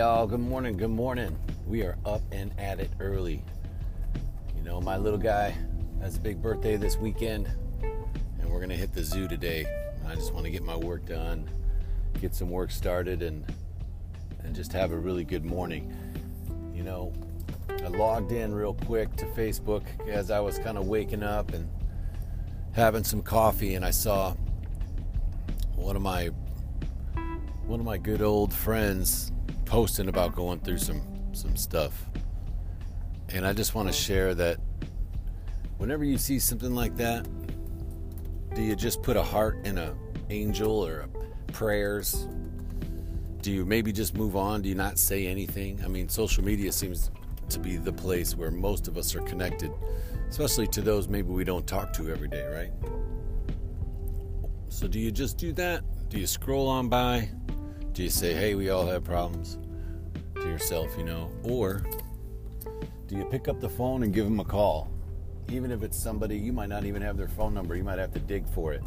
y'all. Good morning. Good morning. We are up and at it early. You know, my little guy has a big birthday this weekend, and we're going to hit the zoo today. I just want to get my work done, get some work started, and and just have a really good morning. You know, I logged in real quick to Facebook as I was kind of waking up and having some coffee, and I saw one of my one of my good old friends posting about going through some some stuff. And I just want to share that whenever you see something like that, do you just put a heart in a angel or a prayers? Do you maybe just move on? Do you not say anything? I mean, social media seems to be the place where most of us are connected, especially to those maybe we don't talk to every day, right? So do you just do that? Do you scroll on by? Do you say, hey, we all have problems to yourself, you know? Or do you pick up the phone and give them a call? Even if it's somebody, you might not even have their phone number, you might have to dig for it.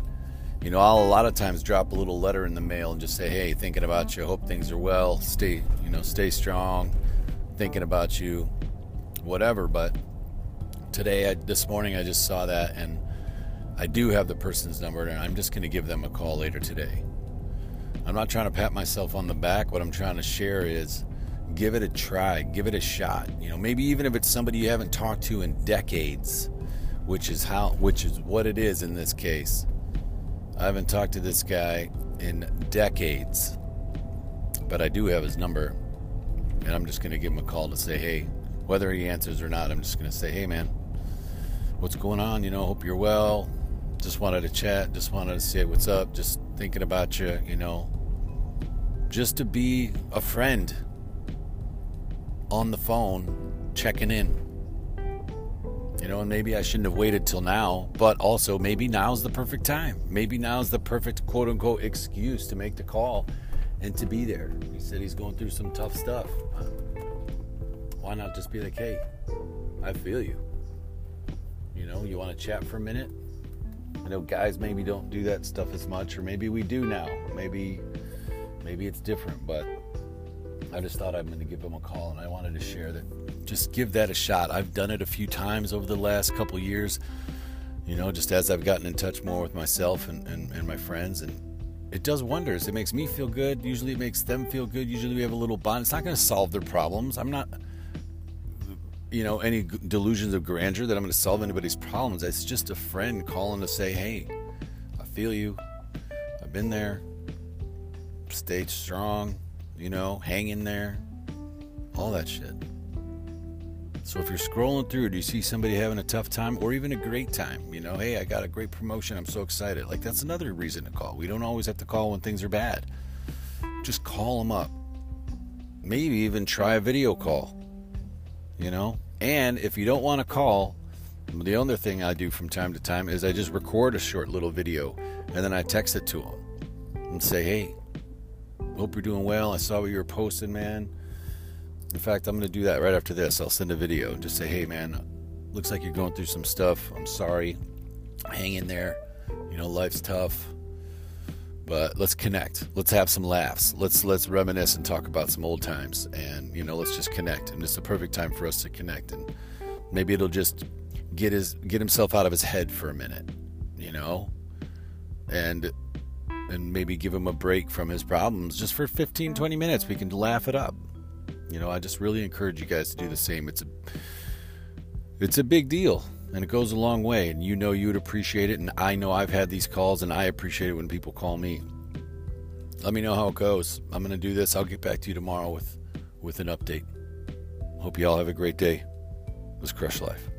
You know, I'll a lot of times drop a little letter in the mail and just say, hey, thinking about you, hope things are well, stay, you know, stay strong, thinking about you, whatever. But today, I, this morning, I just saw that and I do have the person's number and I'm just going to give them a call later today. I'm not trying to pat myself on the back. What I'm trying to share is give it a try, give it a shot. You know, maybe even if it's somebody you haven't talked to in decades, which is how which is what it is in this case. I haven't talked to this guy in decades. But I do have his number. And I'm just going to give him a call to say, "Hey, whether he answers or not, I'm just going to say, "Hey man, what's going on? You know, hope you're well. Just wanted to chat, just wanted to say what's up, just thinking about you, you know, just to be a friend on the phone, checking in. You know, and maybe I shouldn't have waited till now, but also maybe now's the perfect time. Maybe now's the perfect quote unquote excuse to make the call and to be there. He said he's going through some tough stuff. Why not just be like, hey, I feel you. You know, you want to chat for a minute? I know guys maybe don't do that stuff as much, or maybe we do now. Maybe maybe it's different, but I just thought I'm going to give him a call and I wanted to share that. Just give that a shot. I've done it a few times over the last couple years, you know, just as I've gotten in touch more with myself and, and, and my friends. And it does wonders. It makes me feel good. Usually it makes them feel good. Usually we have a little bond. It's not going to solve their problems. I'm not, you know, any delusions of grandeur that I'm going to solve anybody's problems. It's just a friend calling to say, hey, I feel you. I've been there stay strong, you know, hang in there, all that shit. So if you're scrolling through, do you see somebody having a tough time or even a great time? You know, hey, I got a great promotion. I'm so excited. Like that's another reason to call. We don't always have to call when things are bad. Just call them up. Maybe even try a video call. You know? And if you don't want to call, the other thing I do from time to time is I just record a short little video and then I text it to them and say, "Hey, Hope you're doing well. I saw what you were posting, man. In fact, I'm going to do that right after this. I'll send a video. Just say, hey, man, looks like you're going through some stuff. I'm sorry. Hang in there. You know, life's tough. But let's connect. Let's have some laughs. Let's let's reminisce and talk about some old times. And you know, let's just connect. And it's the perfect time for us to connect. And maybe it'll just get his get himself out of his head for a minute. You know, and and maybe give him a break from his problems. Just for 15 20 minutes we can laugh it up. You know i just really encourage you guys to do the same. It's a it's a big deal and it goes a long way and you know you would appreciate it and i know i've had these calls and i appreciate it when people call me. Let me know how it goes. I'm going to do this. I'll get back to you tomorrow with with an update. Hope you all have a great day. Let's crush life